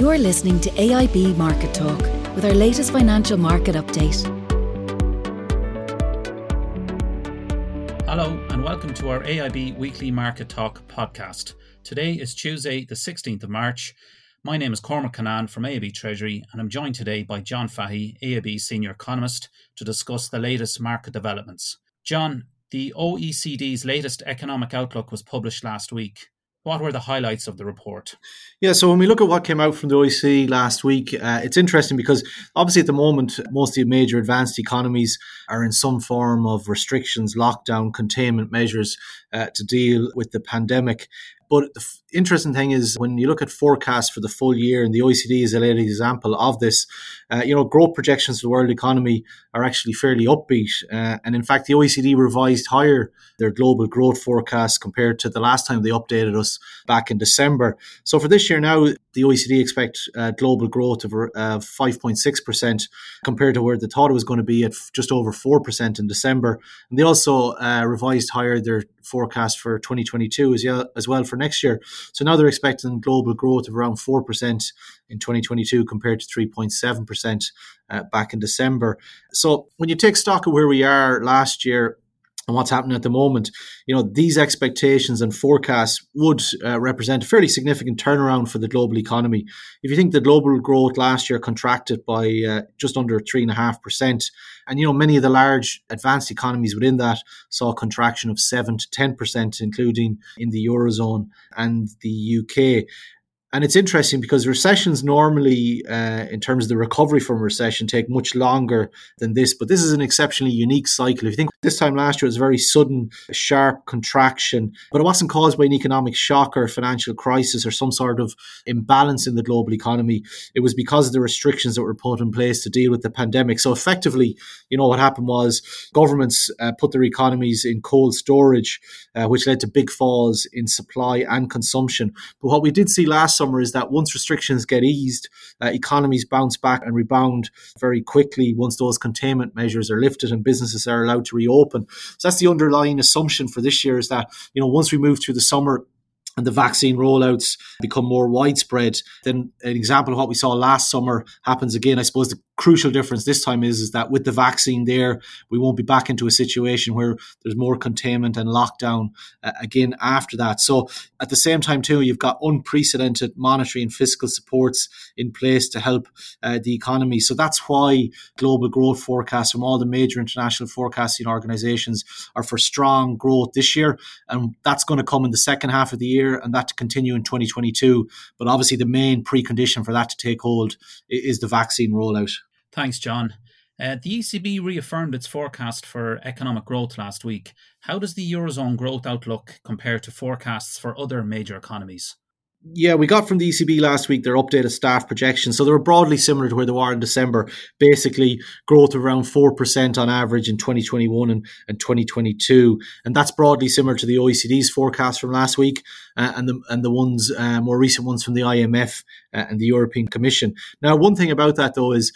You're listening to AIB Market Talk with our latest financial market update. Hello, and welcome to our AIB Weekly Market Talk podcast. Today is Tuesday, the 16th of March. My name is Cormac Cannan from AIB Treasury, and I'm joined today by John Fahy, AIB Senior Economist, to discuss the latest market developments. John, the OECD's latest economic outlook was published last week. What were the highlights of the report? Yeah, so when we look at what came out from the OECD last week, uh, it's interesting because obviously at the moment, most of the major advanced economies are in some form of restrictions, lockdown, containment measures uh, to deal with the pandemic. But the f- interesting thing is when you look at forecasts for the full year, and the OECD is a latest example of this, uh, you know, growth projections for the world economy are actually fairly upbeat. Uh, and in fact, the OECD revised higher their global growth forecast compared to the last time they updated us back in December. So for this year now, the OECD expect uh, global growth of uh, 5.6% compared to where they thought it was going to be at just over 4% in December. And they also uh, revised higher their forecast for 2022 as, as well for next year. So now they're expecting global growth of around 4% in 2022 compared to 3.7% uh, back in December. So when you take stock of where we are last year, and what's happening at the moment, you know, these expectations and forecasts would uh, represent a fairly significant turnaround for the global economy. If you think the global growth last year contracted by uh, just under three and you know, many of the large advanced economies within that saw a contraction of seven to ten percent, including in the eurozone and the UK. And it's interesting because recessions normally, uh, in terms of the recovery from recession, take much longer than this. But this is an exceptionally unique cycle. If you think this time last year was a very sudden, sharp contraction, but it wasn't caused by an economic shock or financial crisis or some sort of imbalance in the global economy. It was because of the restrictions that were put in place to deal with the pandemic. So effectively, you know, what happened was governments uh, put their economies in cold storage, uh, which led to big falls in supply and consumption. But what we did see last summer is that once restrictions get eased, uh, economies bounce back and rebound very quickly once those containment measures are lifted and businesses are allowed to reopen. So that's the underlying assumption for this year is that, you know, once we move through the summer, and the vaccine rollouts become more widespread, then an example of what we saw last summer happens again. I suppose the crucial difference this time is, is that with the vaccine there, we won't be back into a situation where there's more containment and lockdown uh, again after that. So at the same time, too, you've got unprecedented monetary and fiscal supports in place to help uh, the economy. So that's why global growth forecasts from all the major international forecasting organizations are for strong growth this year. And that's going to come in the second half of the year and that to continue in 2022. But obviously, the main precondition for that to take hold is the vaccine rollout. Thanks, John. Uh, the ECB reaffirmed its forecast for economic growth last week. How does the Eurozone growth outlook compare to forecasts for other major economies? Yeah, we got from the ECB last week their updated staff projections. So they were broadly similar to where they were in December. Basically, growth of around 4% on average in 2021 and, and 2022. And that's broadly similar to the OECD's forecast from last week uh, and, the, and the ones, uh, more recent ones from the IMF uh, and the European Commission. Now, one thing about that, though, is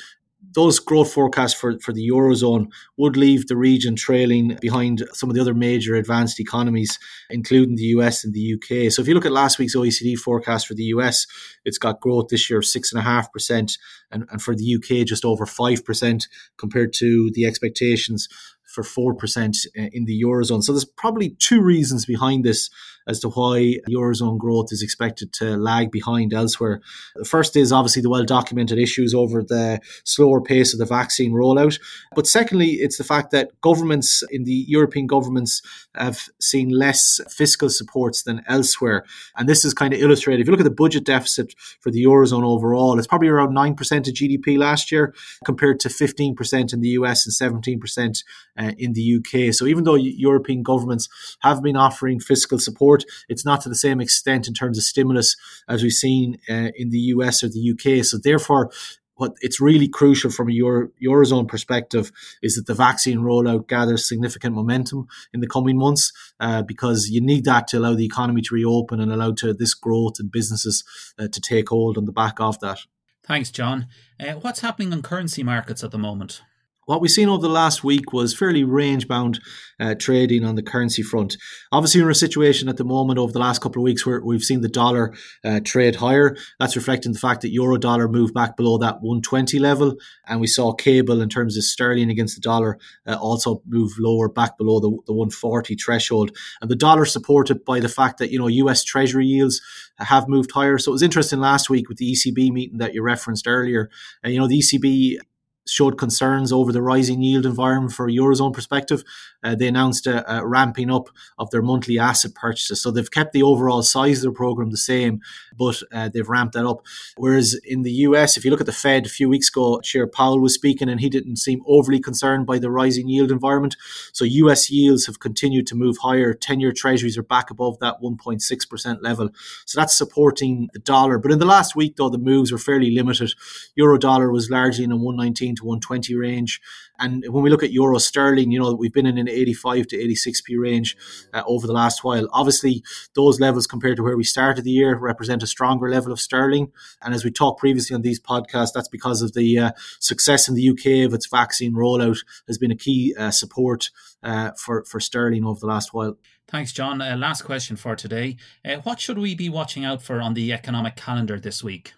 those growth forecasts for, for the Eurozone would leave the region trailing behind some of the other major advanced economies, including the US and the UK. So if you look at last week's OECD forecast for the US, it's got growth this year of 6.5%, and, and for the UK, just over 5% compared to the expectations for 4% in the Eurozone. So there's probably two reasons behind this as to why Eurozone growth is expected to lag behind elsewhere. The first is obviously the well documented issues over the slower pace of the vaccine rollout. But secondly, it's the fact that governments in the European governments have seen less fiscal supports than elsewhere. And this is kind of illustrated. If you look at the budget deficit for the Eurozone overall, it's probably around 9% of GDP last year compared to 15% in the US and 17% uh, in the UK. So even though European governments have been offering fiscal support, it's not to the same extent in terms of stimulus as we've seen uh, in the US or the UK. So therefore, what it's really crucial from a Euro, eurozone perspective is that the vaccine rollout gathers significant momentum in the coming months uh, because you need that to allow the economy to reopen and allow to this growth and businesses uh, to take hold on the back of that. Thanks, John. Uh, what's happening on currency markets at the moment? What we've seen over the last week was fairly range bound uh, trading on the currency front. Obviously, we're in a situation at the moment over the last couple of weeks where we've seen the dollar uh, trade higher. That's reflecting the fact that euro dollar moved back below that 120 level. And we saw cable in terms of sterling against the dollar uh, also move lower back below the, the 140 threshold. And the dollar supported by the fact that, you know, US Treasury yields have moved higher. So it was interesting last week with the ECB meeting that you referenced earlier. And, you know, the ECB showed concerns over the rising yield environment for a eurozone perspective. Uh, they announced a, a, ramping up of their monthly asset purchases, so they've kept the overall size of their program the same, but uh, they've ramped that up. Whereas in the US, if you look at the Fed a few weeks ago, Chair Powell was speaking, and he didn't seem overly concerned by the rising yield environment. So US yields have continued to move higher. Ten-year Treasuries are back above that 1.6 percent level, so that's supporting the dollar. But in the last week, though, the moves were fairly limited. Euro dollar was largely in a 119 to 120 range. And when we look at euro sterling, you know, we've been in an 85 to 86p range uh, over the last while. Obviously, those levels compared to where we started the year represent a stronger level of sterling. And as we talked previously on these podcasts, that's because of the uh, success in the UK of its vaccine rollout has been a key uh, support uh, for, for sterling over the last while. Thanks, John. Uh, last question for today. Uh, what should we be watching out for on the economic calendar this week?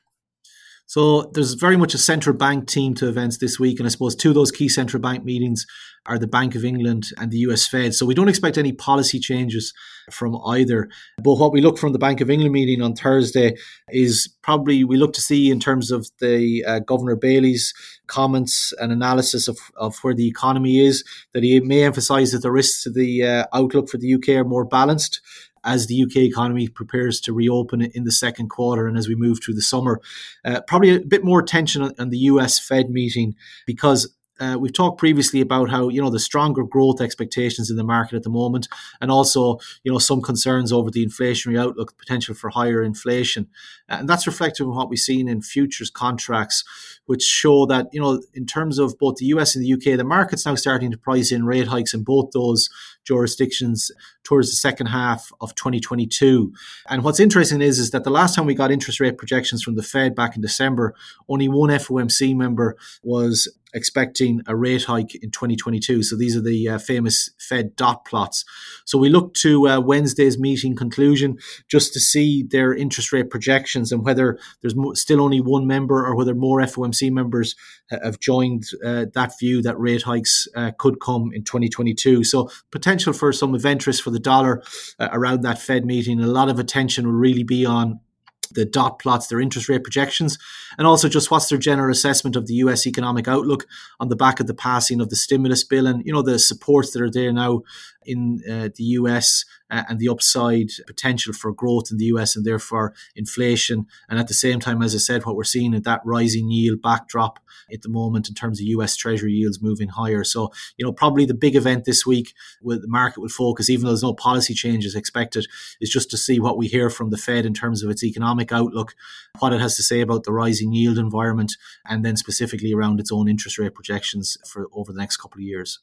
So there's very much a central bank team to events this week, and I suppose two of those key central bank meetings are the Bank of England and the US Fed. So we don't expect any policy changes from either. But what we look from the Bank of England meeting on Thursday is probably we look to see in terms of the uh, Governor Bailey's comments and analysis of, of where the economy is, that he may emphasize that the risks to the uh, outlook for the UK are more balanced as the UK economy prepares to reopen in the second quarter and as we move through the summer. Uh, probably a bit more attention on, on the US Fed meeting because uh, we've talked previously about how you know the stronger growth expectations in the market at the moment, and also you know some concerns over the inflationary outlook, potential for higher inflation, and that's reflected in what we've seen in futures contracts, which show that you know in terms of both the US and the UK, the market's now starting to price in rate hikes in both those jurisdictions towards the second half of 2022. And what's interesting is is that the last time we got interest rate projections from the Fed back in December, only one FOMC member was expecting a rate hike in 2022. So these are the uh, famous Fed dot plots. So we look to uh, Wednesday's meeting conclusion just to see their interest rate projections and whether there's mo- still only one member or whether more FOMC members have joined uh, that view that rate hikes uh, could come in 2022. So potential for some interest for the dollar uh, around that Fed meeting. A lot of attention will really be on the dot plots, their interest rate projections, and also just what's their general assessment of the US economic outlook on the back of the passing of the stimulus bill and, you know, the supports that are there now in uh, the US uh, and the upside potential for growth in the US and therefore inflation. And at the same time, as I said, what we're seeing is that rising yield backdrop at the moment in terms of US Treasury yields moving higher. So, you know, probably the big event this week with the market will focus, even though there's no policy changes expected, is just to see what we hear from the Fed in terms of its economic outlook, what it has to say about the rising yield environment, and then specifically around its own interest rate projections for over the next couple of years.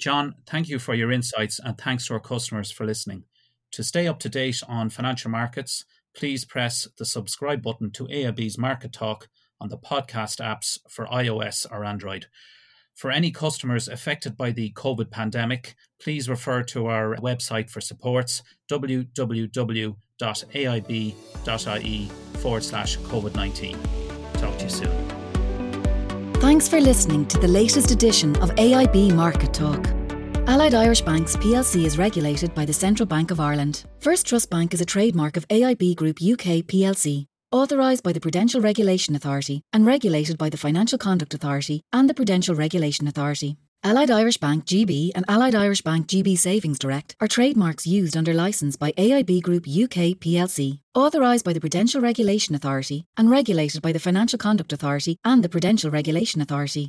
John, thank you for your insights and thanks to our customers for listening. To stay up to date on financial markets, please press the subscribe button to AIB's Market Talk on the podcast apps for iOS or Android. For any customers affected by the COVID pandemic, please refer to our website for supports www.aib.ie forward slash COVID 19. Talk to you soon. Thanks for listening to the latest edition of AIB Market Talk. Allied Irish Banks plc is regulated by the Central Bank of Ireland. First Trust Bank is a trademark of AIB Group UK plc, authorised by the Prudential Regulation Authority and regulated by the Financial Conduct Authority and the Prudential Regulation Authority. Allied Irish Bank GB and Allied Irish Bank GB Savings Direct are trademarks used under licence by AIB Group UK plc, authorised by the Prudential Regulation Authority and regulated by the Financial Conduct Authority and the Prudential Regulation Authority.